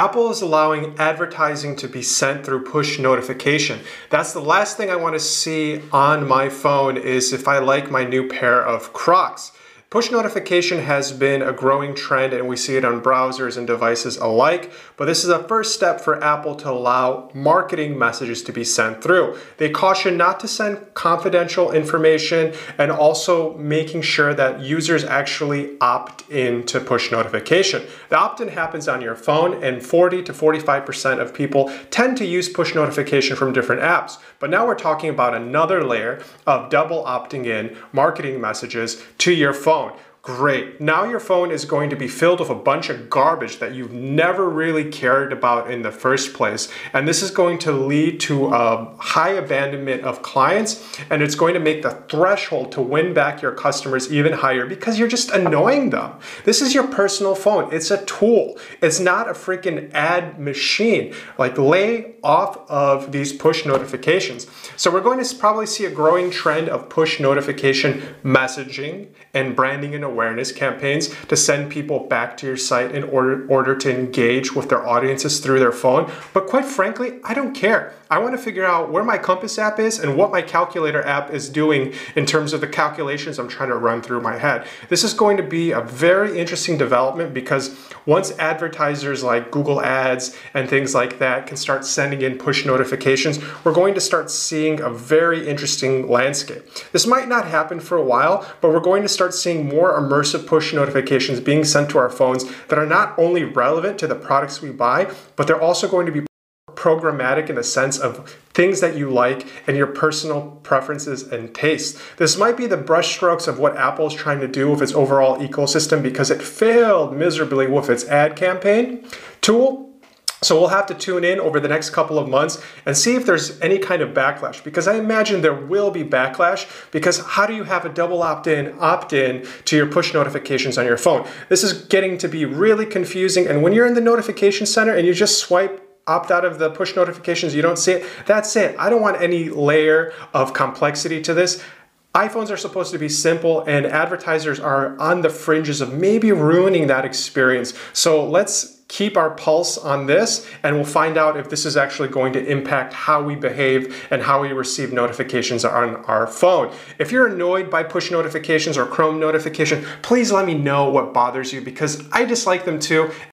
Apple is allowing advertising to be sent through push notification. That's the last thing I want to see on my phone is if I like my new pair of Crocs. Push notification has been a growing trend and we see it on browsers and devices alike, but this is a first step for Apple to allow marketing messages to be sent through. They caution not to send confidential information and also making sure that users actually opt in to push notification. The opt-in happens on your phone and 40 to 45% of people tend to use push notification from different apps. But now we're talking about another layer of double opting in marketing messages to your phone phone. Great. Now your phone is going to be filled with a bunch of garbage that you've never really cared about in the first place. And this is going to lead to a high abandonment of clients and it's going to make the threshold to win back your customers even higher because you're just annoying them. This is your personal phone. It's a tool. It's not a freaking ad machine. Like lay off of these push notifications. So we're going to probably see a growing trend of push notification messaging and branding and awareness campaigns to send people back to your site in order, order to engage with their audiences through their phone. But quite frankly, I don't care. I want to figure out where my Compass app is and what my calculator app is doing in terms of the calculations I'm trying to run through my head. This is going to be a very interesting development because once advertisers like Google Ads and things like that can start sending in push notifications, we're going to start seeing a very interesting landscape. This might not happen for a while, but we're going to start seeing more immersive push notifications being sent to our phones that are not only relevant to the products we buy, but they're also going to be programmatic in the sense of things that you like and your personal preferences and tastes. This might be the brushstrokes of what Apple is trying to do with its overall ecosystem because it failed miserably with its ad campaign tool so we'll have to tune in over the next couple of months and see if there's any kind of backlash because I imagine there will be backlash because how do you have a double opt-in, opt-in to your push notifications on your phone? This is getting to be really confusing and when you're in the notification center and you just swipe opt out of the push notifications, you don't see it, that's it. I don't want any layer of complexity to this iPhones are supposed to be simple and advertisers are on the fringes of maybe ruining that experience. So let's keep our pulse on this and we'll find out if this is actually going to impact how we behave and how we receive notifications on our phone. If you're annoyed by push notifications or Chrome notification, please let me know what bothers you because I dislike them too